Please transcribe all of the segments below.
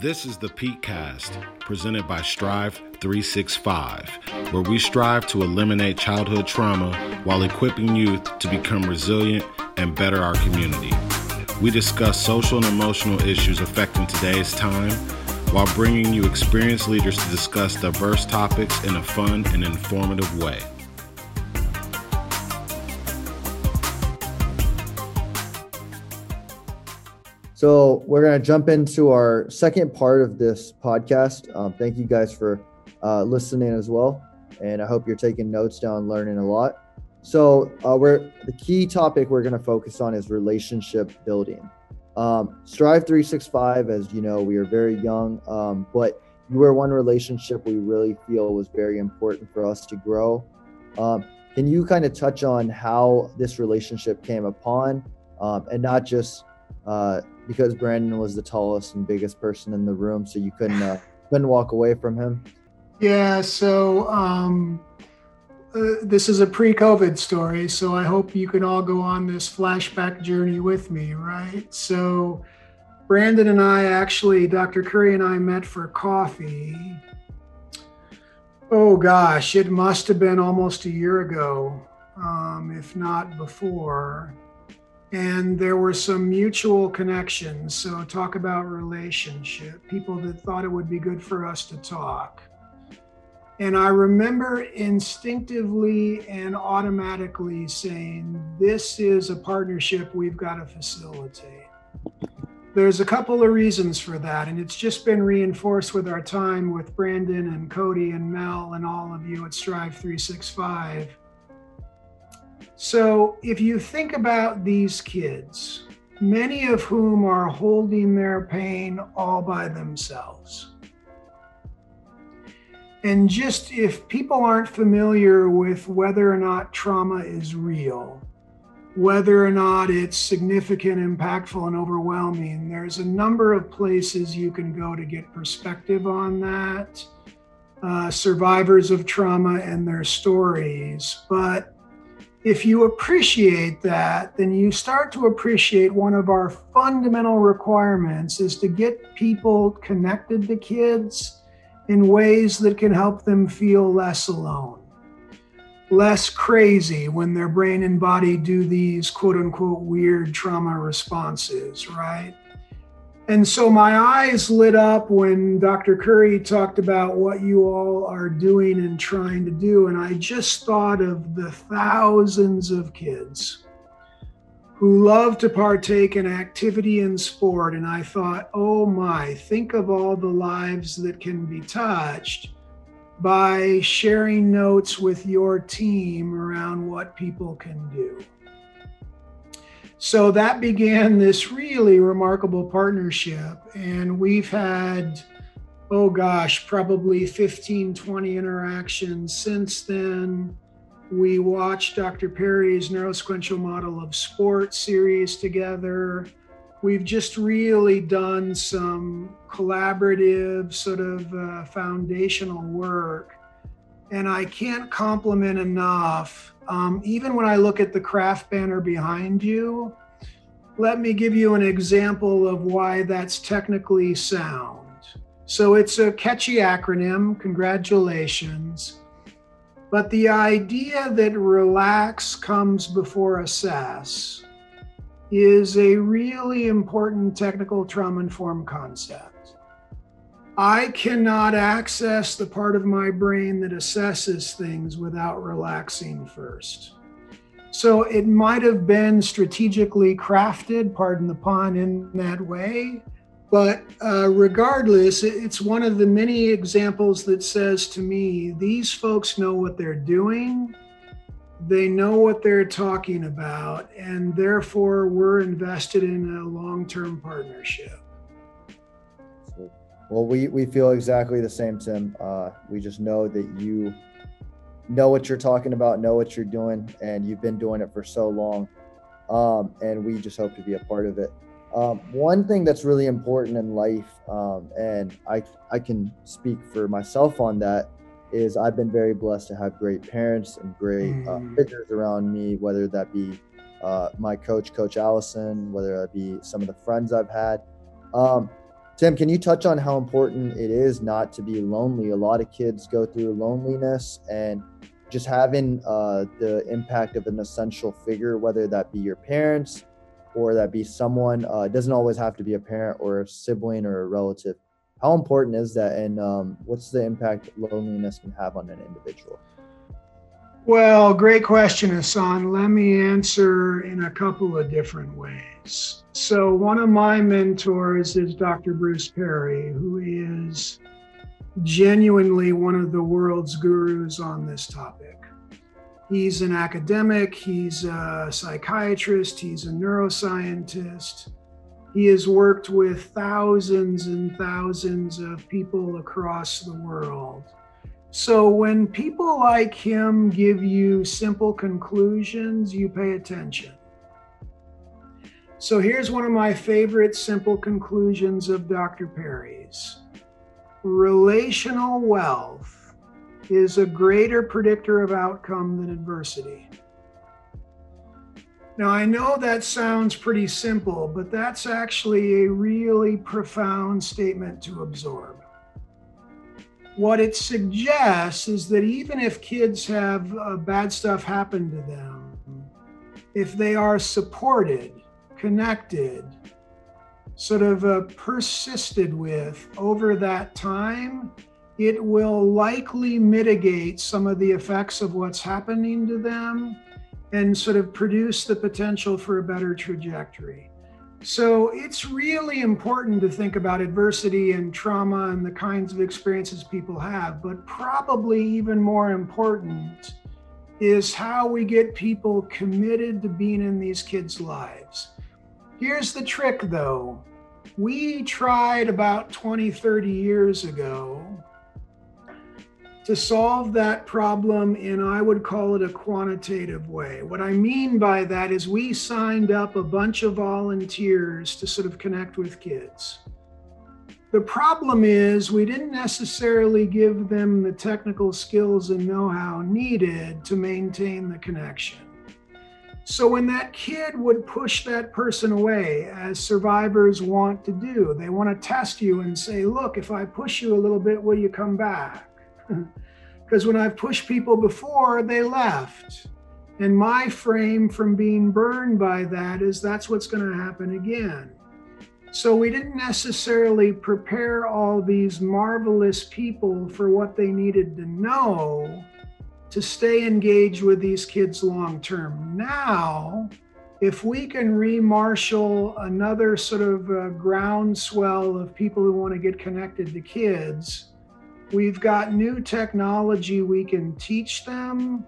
This is the Peak Cast, presented by Strive 365, where we strive to eliminate childhood trauma while equipping youth to become resilient and better our community. We discuss social and emotional issues affecting today's time while bringing you experienced leaders to discuss diverse topics in a fun and informative way. So we're going to jump into our second part of this podcast. Um, thank you guys for uh, listening as well, and I hope you're taking notes down, learning a lot. So uh, we're the key topic we're going to focus on is relationship building. Um, Strive 365, as you know, we are very young, um, but you were one relationship we really feel was very important for us to grow. Um, can you kind of touch on how this relationship came upon, um, and not just uh, because Brandon was the tallest and biggest person in the room, so you couldn't uh, couldn't walk away from him. Yeah. So um, uh, this is a pre-COVID story, so I hope you can all go on this flashback journey with me, right? So Brandon and I actually, Dr. Curry and I met for coffee. Oh gosh, it must have been almost a year ago, um, if not before and there were some mutual connections. So, talk about relationship, people that thought it would be good for us to talk. And I remember instinctively and automatically saying, This is a partnership we've got to facilitate. There's a couple of reasons for that, and it's just been reinforced with our time with Brandon and Cody and Mel and all of you at Strive 365 so, if you think about these kids, many of whom are holding their pain all by themselves. And just if people aren't familiar with whether or not trauma is real, whether or not it's significant, impactful, and overwhelming, there's a number of places you can go to get perspective on that. Uh, survivors of trauma and their stories. But if you appreciate that, then you start to appreciate one of our fundamental requirements is to get people connected to kids in ways that can help them feel less alone, less crazy when their brain and body do these quote unquote weird trauma responses, right? And so my eyes lit up when Dr. Curry talked about what you all are doing and trying to do. And I just thought of the thousands of kids who love to partake in activity and sport. And I thought, oh my, think of all the lives that can be touched by sharing notes with your team around what people can do. So that began this really remarkable partnership. And we've had, oh gosh, probably 15, 20 interactions since then. We watched Dr. Perry's neurosequential model of sport series together. We've just really done some collaborative, sort of uh, foundational work. And I can't compliment enough um, even when I look at the craft banner behind you, let me give you an example of why that's technically sound. So it's a catchy acronym, congratulations. But the idea that relax comes before assess is a really important technical trauma informed concept. I cannot access the part of my brain that assesses things without relaxing first. So it might have been strategically crafted, pardon the pun, in that way. But uh, regardless, it's one of the many examples that says to me, these folks know what they're doing. They know what they're talking about, and therefore we're invested in a long term partnership. Well, we, we feel exactly the same, Tim. Uh, we just know that you know what you're talking about, know what you're doing, and you've been doing it for so long. Um, and we just hope to be a part of it. Um, one thing that's really important in life, um, and I, I can speak for myself on that, is I've been very blessed to have great parents and great uh, mm. figures around me, whether that be uh, my coach, Coach Allison, whether that be some of the friends I've had. Um, Tim, can you touch on how important it is not to be lonely? A lot of kids go through loneliness and just having uh, the impact of an essential figure, whether that be your parents or that be someone, uh, it doesn't always have to be a parent or a sibling or a relative. How important is that? And um, what's the impact loneliness can have on an individual? Well, great question, Hassan. Let me answer in a couple of different ways. So, one of my mentors is Dr. Bruce Perry, who is genuinely one of the world's gurus on this topic. He's an academic, he's a psychiatrist, he's a neuroscientist. He has worked with thousands and thousands of people across the world. So when people like him give you simple conclusions, you pay attention. So here's one of my favorite simple conclusions of Dr. Perry's relational wealth is a greater predictor of outcome than adversity. Now, I know that sounds pretty simple, but that's actually a really profound statement to absorb. What it suggests is that even if kids have uh, bad stuff happen to them, if they are supported, connected, sort of uh, persisted with over that time, it will likely mitigate some of the effects of what's happening to them and sort of produce the potential for a better trajectory. So it's really important to think about adversity and trauma and the kinds of experiences people have, but probably even more important is how we get people committed to being in these kids' lives. Here's the trick though. We tried about 20, 30 years ago to solve that problem in, I would call it a quantitative way. What I mean by that is we signed up a bunch of volunteers to sort of connect with kids. The problem is we didn't necessarily give them the technical skills and know how needed to maintain the connection. So when that kid would push that person away, as survivors want to do, they want to test you and say, look, if I push you a little bit, will you come back? Because when I've pushed people before, they left. And my frame from being burned by that is that's what's going to happen again. So we didn't necessarily prepare all these marvelous people for what they needed to know to stay engaged with these kids long term. Now, if we can remarshal another sort of uh, groundswell of people who want to get connected to kids, We've got new technology we can teach them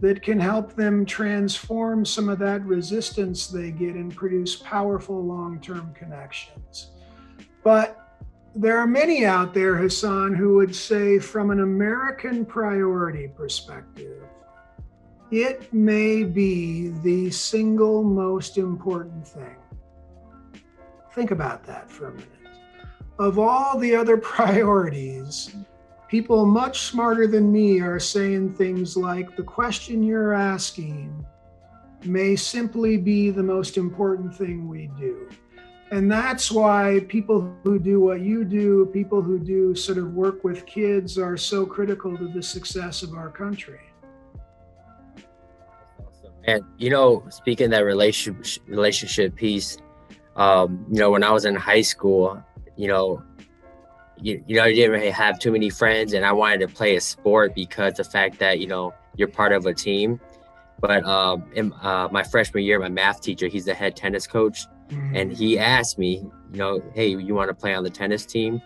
that can help them transform some of that resistance they get and produce powerful long term connections. But there are many out there, Hassan, who would say, from an American priority perspective, it may be the single most important thing. Think about that for a minute. Of all the other priorities, people much smarter than me are saying things like the question you're asking may simply be the most important thing we do. And that's why people who do what you do, people who do sort of work with kids, are so critical to the success of our country. And you know, speaking that relationship relationship piece, um, you know, when I was in high school, you know, you, you know, I didn't really have too many friends, and I wanted to play a sport because the fact that you know you're part of a team. But um, in uh, my freshman year, my math teacher, he's the head tennis coach, mm-hmm. and he asked me, you know, hey, you want to play on the tennis team?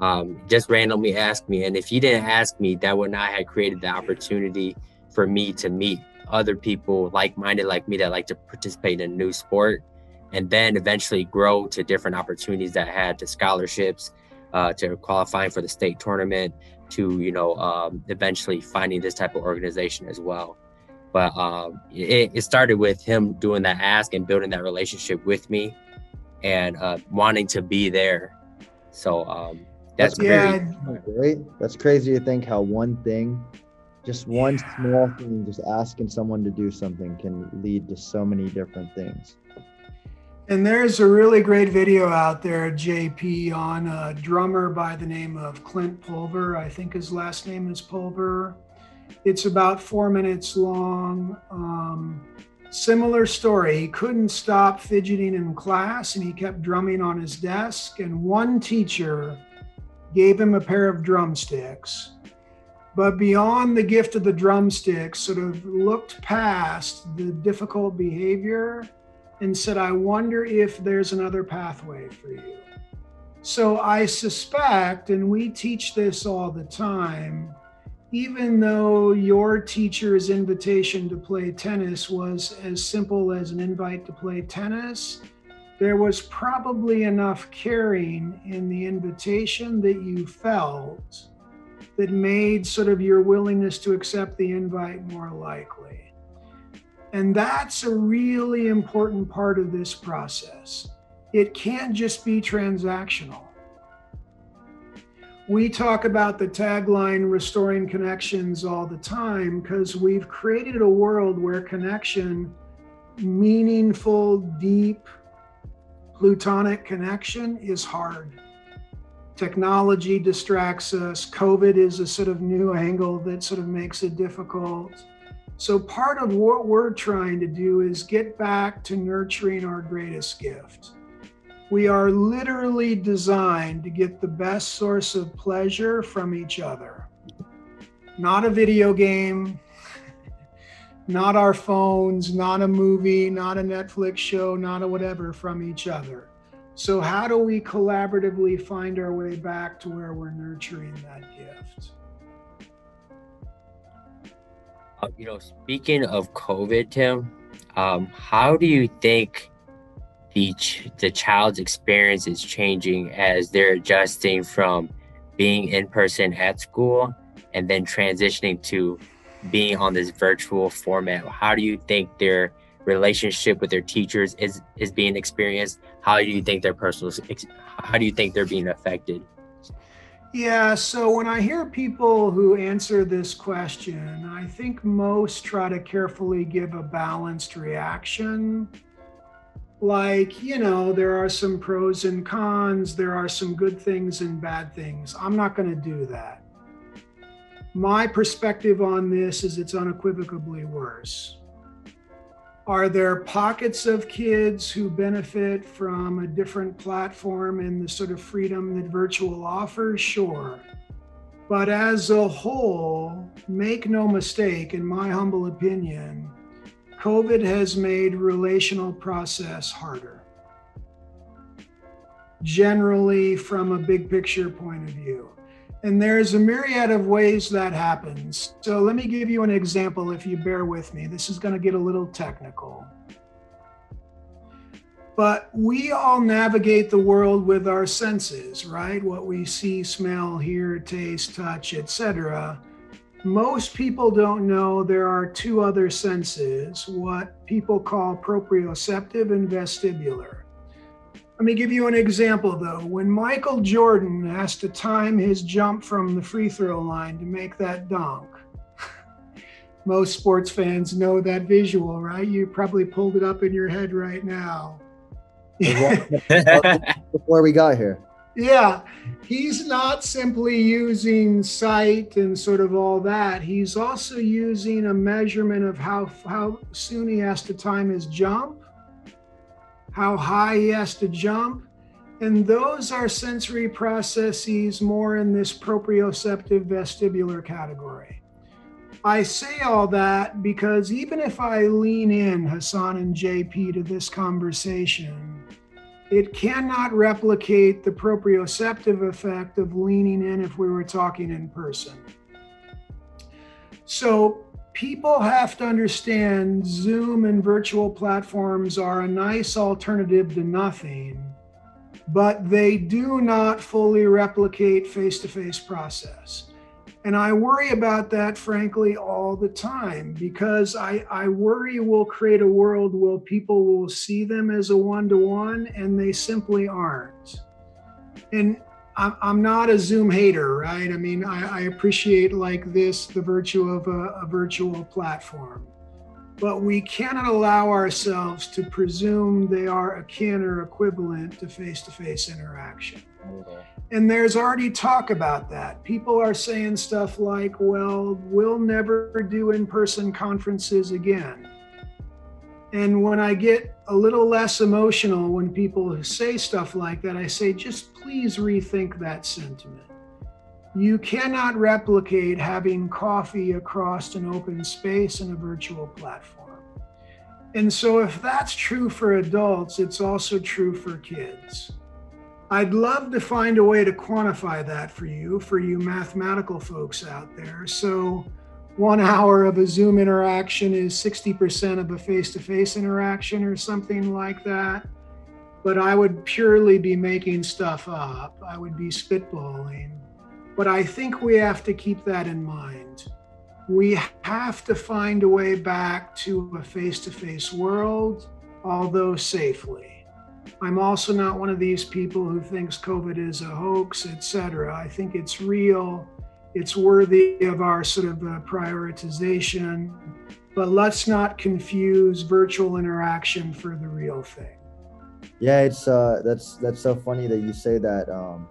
Um, just randomly asked me, and if he didn't ask me, that would not have created the opportunity for me to meet other people like-minded like me that like to participate in a new sport, and then eventually grow to different opportunities that had to scholarships uh, to qualifying for the state tournament to you know um, eventually finding this type of organization as well but um, it, it, started with him doing that ask and building that relationship with me and uh, wanting to be there so um, that's yeah. great that's crazy to think how one thing just one yeah. small thing just asking someone to do something can lead to so many different things And there's a really great video out there, JP, on a drummer by the name of Clint Pulver. I think his last name is Pulver. It's about four minutes long. Um, similar story. He couldn't stop fidgeting in class and he kept drumming on his desk. And one teacher gave him a pair of drumsticks. But beyond the gift of the drumsticks, sort of looked past the difficult behavior and said, I wonder if there's another pathway for you. So I suspect, and we teach this all the time, even though your teacher's invitation to play tennis was as simple as an invite to play tennis, there was probably enough caring in the invitation that you felt that made sort of your willingness to accept the invite more likely. And that's a really important part of this process. It can't just be transactional. We talk about the tagline restoring connections all the time because we've created a world where connection, meaningful, deep, plutonic connection is hard. Technology distracts us. COVID is a sort of new angle that sort of makes it difficult so, part of what we're trying to do is get back to nurturing our greatest gift. We are literally designed to get the best source of pleasure from each other. Not a video game, not our phones, not a movie, not a Netflix show, not a whatever from each other. So, how do we collaboratively find our way back to where we're nurturing that gift? You know, speaking of COVID, Tim, um, how do you think the ch- the child's experience is changing as they're adjusting from being in person at school and then transitioning to being on this virtual format? How do you think their relationship with their teachers is is being experienced? How do you think their personal how do you think they're being affected? Yeah, so when I hear people who answer this question, I think most try to carefully give a balanced reaction. Like, you know, there are some pros and cons, there are some good things and bad things. I'm not going to do that. My perspective on this is it's unequivocally worse. Are there pockets of kids who benefit from a different platform and the sort of freedom that virtual offers? Sure. But as a whole, make no mistake, in my humble opinion, COVID has made relational process harder. Generally, from a big picture point of view. And there's a myriad of ways that happens. So let me give you an example if you bear with me. This is going to get a little technical. But we all navigate the world with our senses, right? What we see, smell, hear, taste, touch, etc. Most people don't know there are two other senses, what people call proprioceptive and vestibular. Let me give you an example though. When Michael Jordan has to time his jump from the free throw line to make that dunk, most sports fans know that visual, right? You probably pulled it up in your head right now. Before we got here. Yeah, he's not simply using sight and sort of all that. He's also using a measurement of how how soon he has to time his jump how high he has to jump. And those are sensory processes more in this proprioceptive vestibular category. I say all that because even if I lean in, Hassan and JP, to this conversation, it cannot replicate the proprioceptive effect of leaning in if we were talking in person. So, people have to understand Zoom and virtual platforms are a nice alternative to nothing, but they do not fully replicate face to face process. And I worry about that, frankly, all the time because I, I worry we'll create a world where people will see them as a one to one and they simply aren't. And I'm not a Zoom hater, right? I mean, I, I appreciate like this the virtue of a, a virtual platform. but we cannot allow ourselves to presume they are akin or equivalent to face to face interaction. Mm-hmm. And there's already talk about that. People are saying stuff like, well, we'll never do in person conferences again. And when I get a little less emotional when people say stuff like that, I say, just please rethink that sentiment. You cannot replicate having coffee across an open space in a virtual platform. And so, if that's true for adults, it's also true for kids. I'd love to find a way to quantify that for you, for you mathematical folks out there. So, one hour of a Zoom interaction is 60% of a face to face interaction or something like that. But I would purely be making stuff up. I would be spitballing. But I think we have to keep that in mind. We have to find a way back to a face to face world, although safely. I'm also not one of these people who thinks COVID is a hoax, etc. I think it's real it's worthy of our sort of uh, prioritization, but let's not confuse virtual interaction for the real thing. Yeah, it's uh, that's that's so funny that you say that. Um,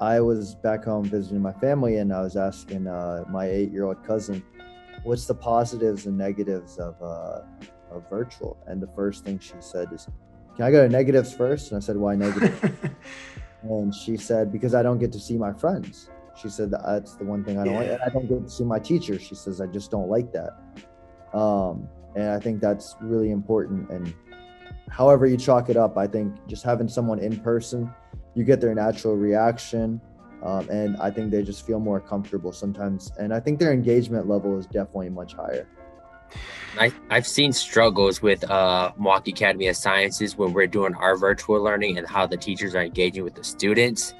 I was back home visiting my family, and I was asking uh, my eight-year-old cousin, "What's the positives and negatives of uh, of virtual?" And the first thing she said is, "Can I go to negatives first? And I said, "Why negative?" and she said, "Because I don't get to see my friends." She said that's the one thing I don't yeah. like. And I don't get to see my teacher. She says I just don't like that. Um, and I think that's really important. And however you chalk it up, I think just having someone in person, you get their natural reaction. Um, and I think they just feel more comfortable sometimes. And I think their engagement level is definitely much higher. I, I've seen struggles with uh, Milwaukee Academy of Sciences when we're doing our virtual learning and how the teachers are engaging with the students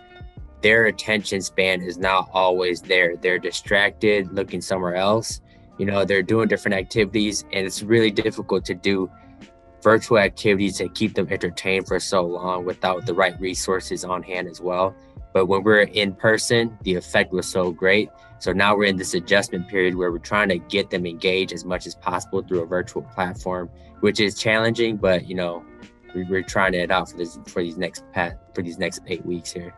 their attention span is not always there. They're distracted, looking somewhere else. You know, they're doing different activities, and it's really difficult to do virtual activities to keep them entertained for so long without the right resources on hand as well. But when we're in person, the effect was so great. So now we're in this adjustment period where we're trying to get them engaged as much as possible through a virtual platform, which is challenging, but you know, we're trying it out for this for these next for these next eight weeks here.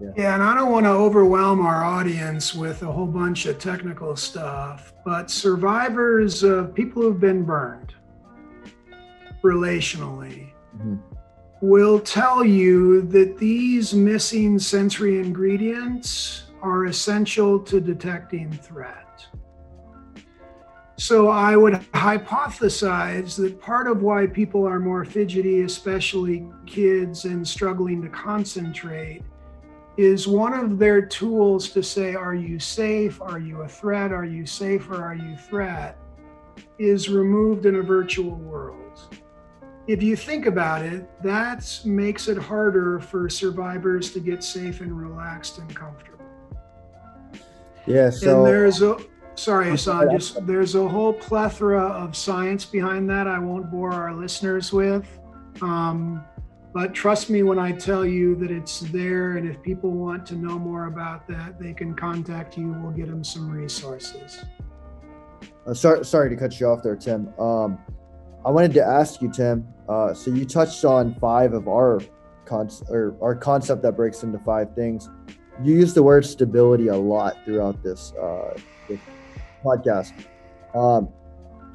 Yeah. yeah, and I don't want to overwhelm our audience with a whole bunch of technical stuff, but survivors of people who've been burned relationally mm-hmm. will tell you that these missing sensory ingredients are essential to detecting threat. So I would hypothesize that part of why people are more fidgety, especially kids and struggling to concentrate, is one of their tools to say, Are you safe? Are you a threat? Are you safe or are you threat? is removed in a virtual world. If you think about it, that makes it harder for survivors to get safe and relaxed and comfortable. Yeah, so and there's a sorry, Hassan, just there's a whole plethora of science behind that I won't bore our listeners with. Um, but trust me when I tell you that it's there. And if people want to know more about that, they can contact you. We'll get them some resources. Uh, sorry, sorry to cut you off there, Tim. Um, I wanted to ask you, Tim. Uh, so you touched on five of our con- or our concept that breaks into five things. You use the word stability a lot throughout this, uh, this podcast. Um,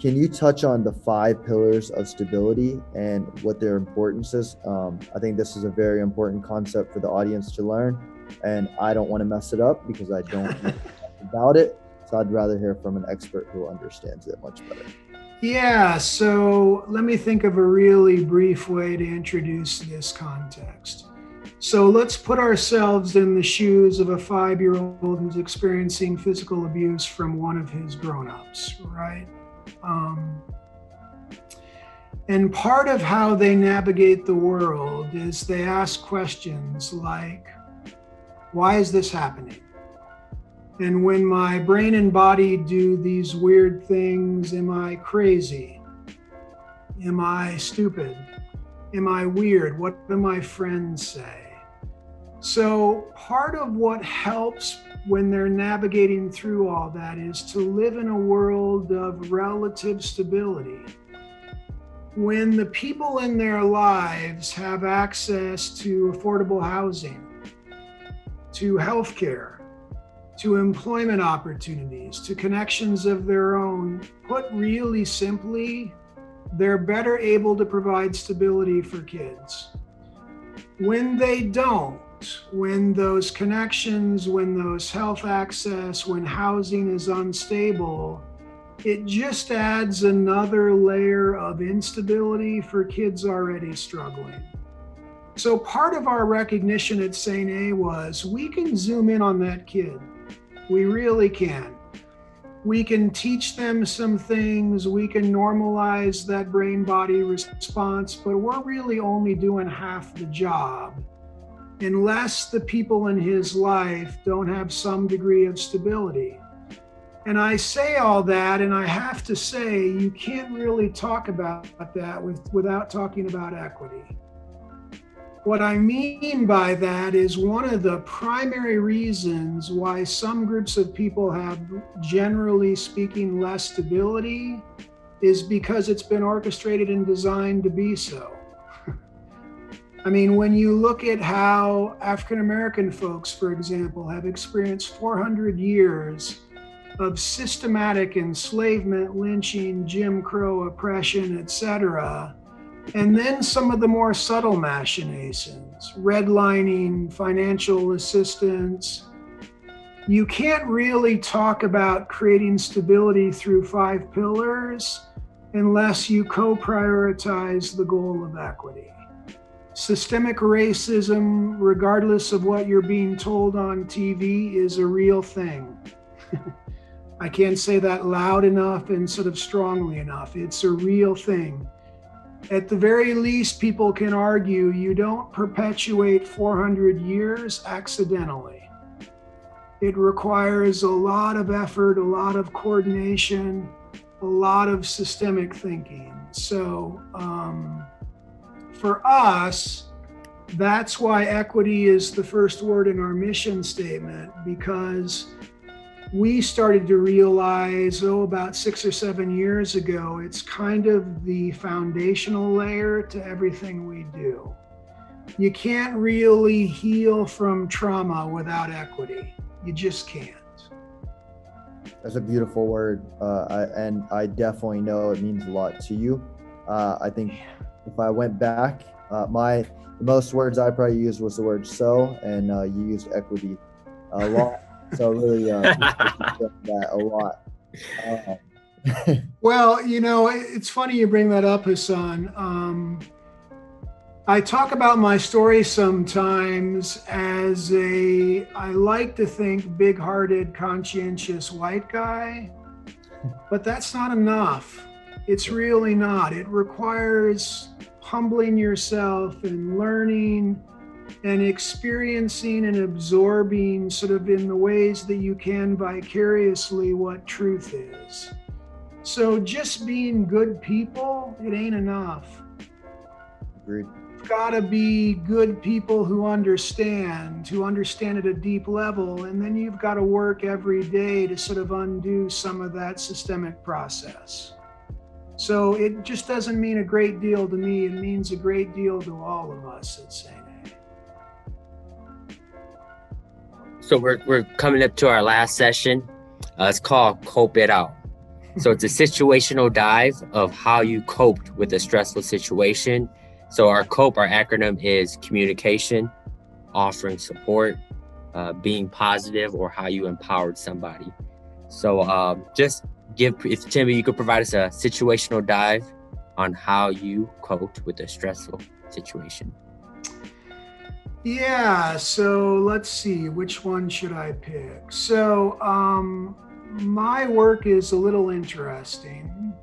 can you touch on the five pillars of stability and what their importance is? Um, I think this is a very important concept for the audience to learn, and I don't want to mess it up because I don't know about it. So I'd rather hear from an expert who understands it much better. Yeah, so let me think of a really brief way to introduce this context. So let's put ourselves in the shoes of a five year old who's experiencing physical abuse from one of his grown ups, right? Um, and part of how they navigate the world is they ask questions like, why is this happening? And when my brain and body do these weird things, am I crazy? Am I stupid? Am I weird? What do my friends say? So, part of what helps when they're navigating through all that is to live in a world of relative stability. When the people in their lives have access to affordable housing, to healthcare, to employment opportunities, to connections of their own, put really simply, they're better able to provide stability for kids. When they don't, when those connections, when those health access, when housing is unstable, it just adds another layer of instability for kids already struggling. So, part of our recognition at SaintA was we can zoom in on that kid. We really can. We can teach them some things, we can normalize that brain body response, but we're really only doing half the job unless the people in his life don't have some degree of stability. And I say all that, and I have to say, you can't really talk about that with, without talking about equity. What I mean by that is one of the primary reasons why some groups of people have, generally speaking, less stability is because it's been orchestrated and designed to be so. I mean, when you look at how African American folks, for example, have experienced 400 years of systematic enslavement, lynching, Jim Crow oppression, etc., and then some of the more subtle machinations, redlining, financial assistance. You can't really talk about creating stability through five pillars unless you co prioritize the goal of equity systemic racism, regardless of what you're being told on TV, is a real thing. I can't say that loud enough and sort of strongly enough. It's a real thing. At the very least, people can argue you don't perpetuate 400 years accidentally. It requires a lot of effort, a lot of coordination, a lot of systemic thinking. So, um, for us, that's why equity is the first word in our mission statement because we started to realize, oh, about six or seven years ago, it's kind of the foundational layer to everything we do. You can't really heal from trauma without equity. You just can't. That's a beautiful word. Uh, I, and I definitely know it means a lot to you. Uh, I think if I went back, uh, my the most words I probably used was the word so, and uh, you used equity a lot. so really, uh, that a lot. Uh, well, you know, it's funny you bring that up, Hassan. Um, I talk about my story sometimes as a, I like to think big hearted, conscientious white guy, but that's not enough. It's really not. It requires humbling yourself and learning and experiencing and absorbing sort of in the ways that you can vicariously what truth is. So just being good people, it ain't enough. Agreed. You've got to be good people who understand, who understand at a deep level, and then you've got to work every day to sort of undo some of that systemic process. So it just doesn't mean a great deal to me. It means a great deal to all of us at SaintA. So we're, we're coming up to our last session. Uh, it's called Cope It Out. So it's a situational dive of how you coped with a stressful situation. So our COPE, our acronym is communication, offering support, uh, being positive, or how you empowered somebody. So um, just give if Timmy, you could provide us a situational dive on how you coped with a stressful situation. Yeah, so let's see, which one should I pick? So, um, my work is a little interesting.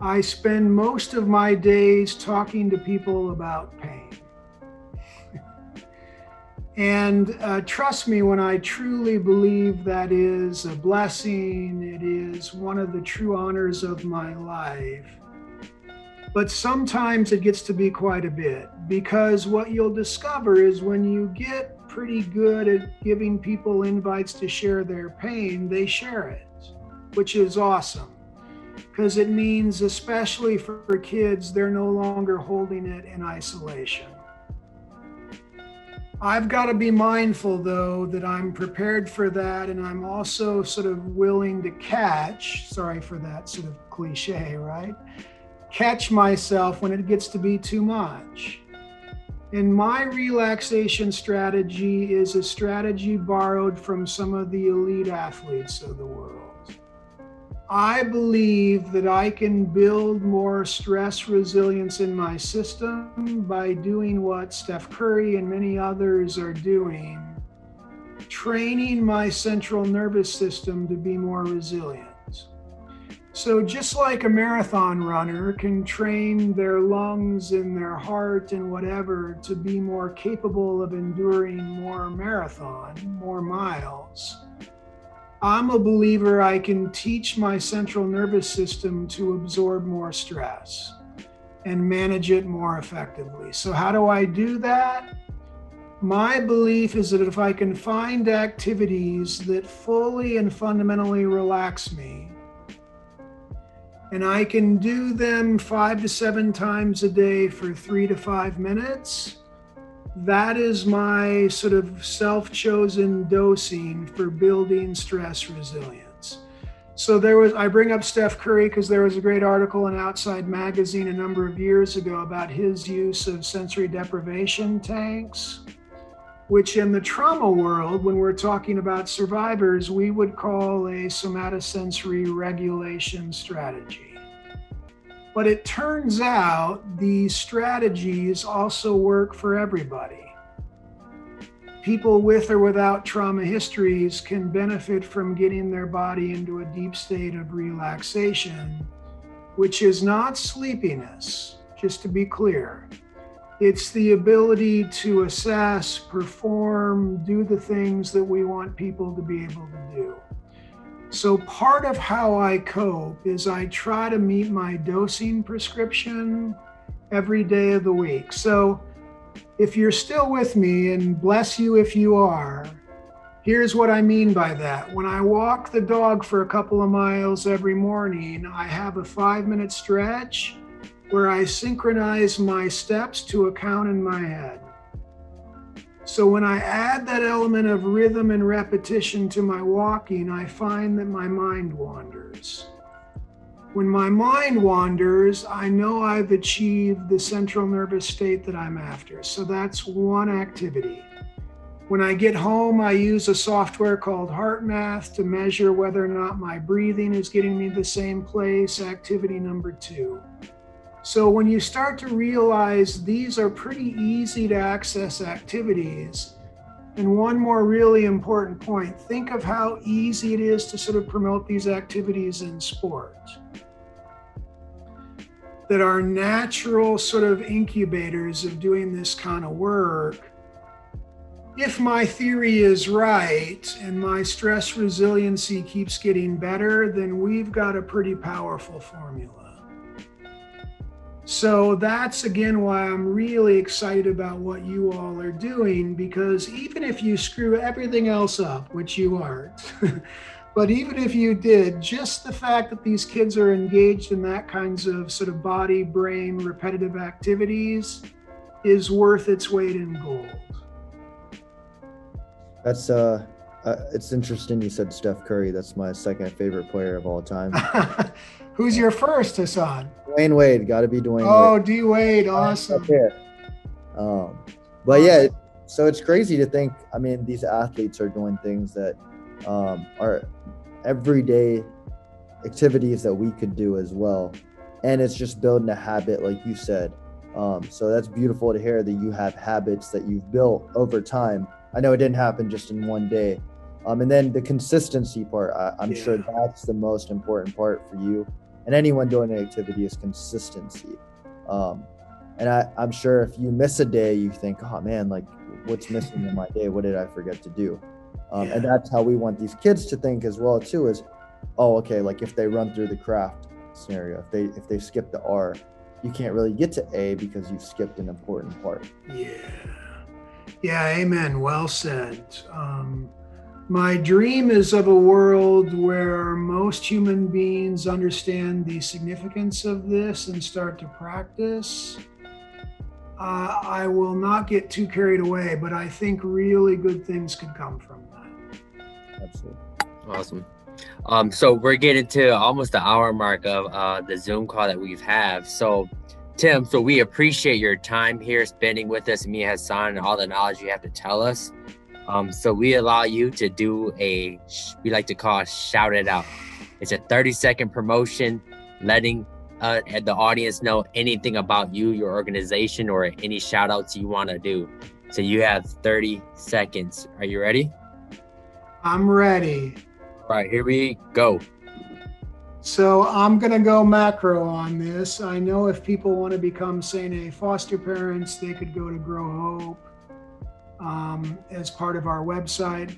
I spend most of my days talking to people about pain. And uh, trust me when I truly believe that is a blessing, it is one of the true honors of my life. but sometimes it gets to be quite a bit because what you'll discover is when you get pretty good at giving people invites to share their pain, they share it, which is awesome because it means, especially for, for kids, they're no longer holding it in isolation. I've got to be mindful, though, that I'm prepared for that. And I'm also sort of willing to catch, sorry for that sort of cliche, right? Catch myself when it gets to be too much. And my relaxation strategy is a strategy borrowed from some of the elite athletes of the world. I believe that I can build more stress resilience in my system by doing what Steph Curry and many others are doing, training my central nervous system to be more resilient. So, just like a marathon runner can train their lungs and their heart and whatever to be more capable of enduring more marathon, more miles I'm a believer I can teach my central nervous system to absorb more stress and manage it more effectively. So, how do I do that? My belief is that if I can find activities that fully and fundamentally relax me, and I can do them five to seven times a day for three to five minutes, that is my sort of self chosen dosing for building stress resilience. So there was, I bring up Steph Curry because there was a great article in Outside Magazine a number of years ago about his use of sensory deprivation tanks, which in the trauma world, when we're talking about survivors, we would call a somatosensory regulation strategy. But it turns out these strategies also work for everybody. People with or without trauma histories can benefit from getting their body into a deep state of relaxation, which is not sleepiness, just to be clear. It's the ability to assess, perform, do the things that we want people to be able to do. So, part of how I cope is I try to meet my dosing prescription every day of the week. So, if you're still with me, and bless you if you are, here's what I mean by that. When I walk the dog for a couple of miles every morning, I have a five minute stretch where I synchronize my steps to a count in my head. So when I add that element of rhythm and repetition to my walking, I find that my mind wanders. When my mind wanders, I know I've achieved the central nervous state that I'm after. So that's one activity. When I get home, I use a software called HeartMath to measure whether or not my breathing is getting me the same place. Activity number two. So when you start to realize these are pretty easy to access activities, and one more really important point think of how easy it is to sort of promote these activities in sport. That are natural sort of incubators of doing this kind of work. If my theory is right and my stress resiliency keeps getting better, then we've got a pretty powerful formula. So that's again why I'm really excited about what you all are doing because even if you screw everything else up, which you aren't, but even if you did, just the fact that these kids are engaged in that kinds of sort of body, brain, repetitive activities is worth its weight in gold. That's uh, uh it's interesting you said Steph Curry. That's my second favorite player of all time. Who's your first, Hassan? Dwyane Wade, got to be Dwyane. Oh, D Wade, awesome. Um, but yeah, so it's crazy to think. I mean, these athletes are doing things that um, are everyday activities that we could do as well, and it's just building a habit, like you said. Um, so that's beautiful to hear that you have habits that you've built over time. I know it didn't happen just in one day. Um, and then the consistency part, I, am yeah. sure that's the most important part for you and anyone doing an activity is consistency. Um, and I, I'm sure if you miss a day, you think, oh man, like what's missing in my day? What did I forget to do? Um, yeah. And that's how we want these kids to think as well too. Is oh okay, like if they run through the craft scenario, if they if they skip the R, you can't really get to A because you've skipped an important part. Yeah. Yeah, amen. Well said. Um, my dream is of a world where most human beings understand the significance of this and start to practice. Uh, I will not get too carried away, but I think really good things could come from that. Absolutely. Awesome. Um, so we're getting to almost the hour mark of uh, the Zoom call that we've had. So, Tim, so we appreciate your time here, spending with us, me Hassan, and all the knowledge you have to tell us. Um, so we allow you to do a we like to call it shout it out. It's a 30 second promotion, letting uh, the audience know anything about you, your organization, or any shout outs you want to do. So you have 30 seconds. Are you ready? I'm ready. All right, here we go. So I'm going to go macro on this. I know if people want to become say, A foster parents, they could go to Grow Hope um, as part of our website.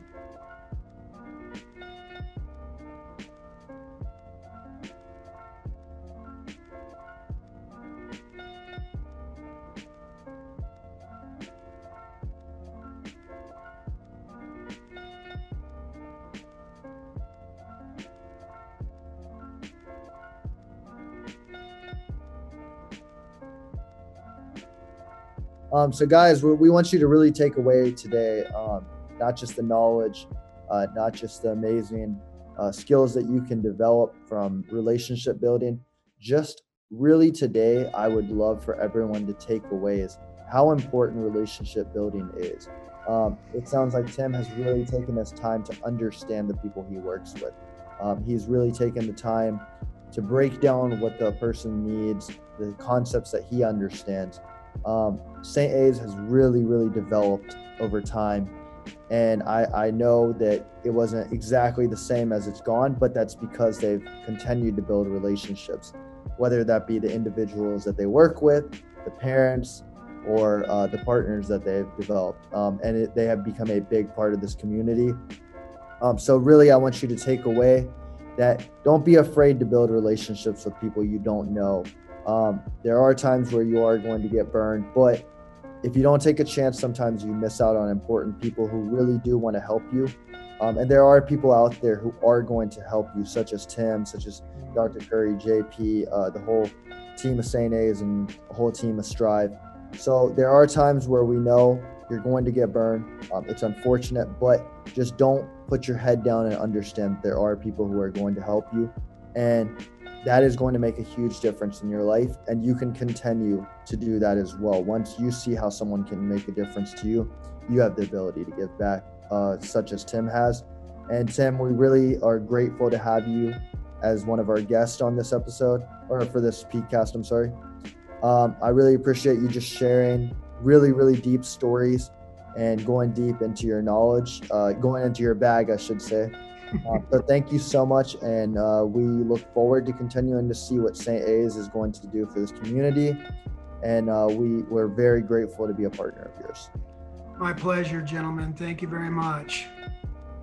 Um, so, guys, we, we, want you to really take away today um, not just the knowledge, uh, not just the amazing uh, skills that you can develop from relationship building. Just really today, I would love for everyone to take away is how important relationship building is. Um, it sounds like Tim has really taken his time to understand the people he works with. Um, he's really taken the time to break down what the person needs, the concepts that he understands um, SaintA's has really, really developed over time. And I, I know that it wasn't exactly the same as it's gone, but that's because they've continued to build relationships, whether that be the individuals that they work with, the parents, or uh, the partners that they've developed. Um, and it, they have become a big part of this community. Um, so, really, I want you to take away that don't be afraid to build relationships with people you don't know. Um, there are times where you are going to get burned, but if you don't take a chance, sometimes you miss out on important people who really do want to help you. Um, and there are people out there who are going to help you, such as Tim, such as Dr. Curry, JP, uh, the whole team of SaintA's, and the whole team of Strive. So there are times where we know you're going to get burned. Um, it's unfortunate, but just don't put your head down and understand there are people who are going to help you. And that is going to make a huge difference in your life and you can continue to do that as well. Once you see how someone can make a difference to you you have the ability to give back uh, such as tim has. And tim we really are grateful to have you as one of our guests on this episode or for this PCast, i'm sorry. Um, i really appreciate you just sharing really really deep stories and going deep into your knowledge uh, going into your bag i should say uh, so thank you so much, and uh, we look forward to continuing to see what SaintA's is going to do for this community, and uh, we we're very grateful to be a partner of yours. My pleasure, gentlemen. Thank you very much.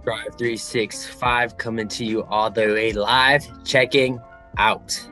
Strive three six five coming to you all the way live. Checking out.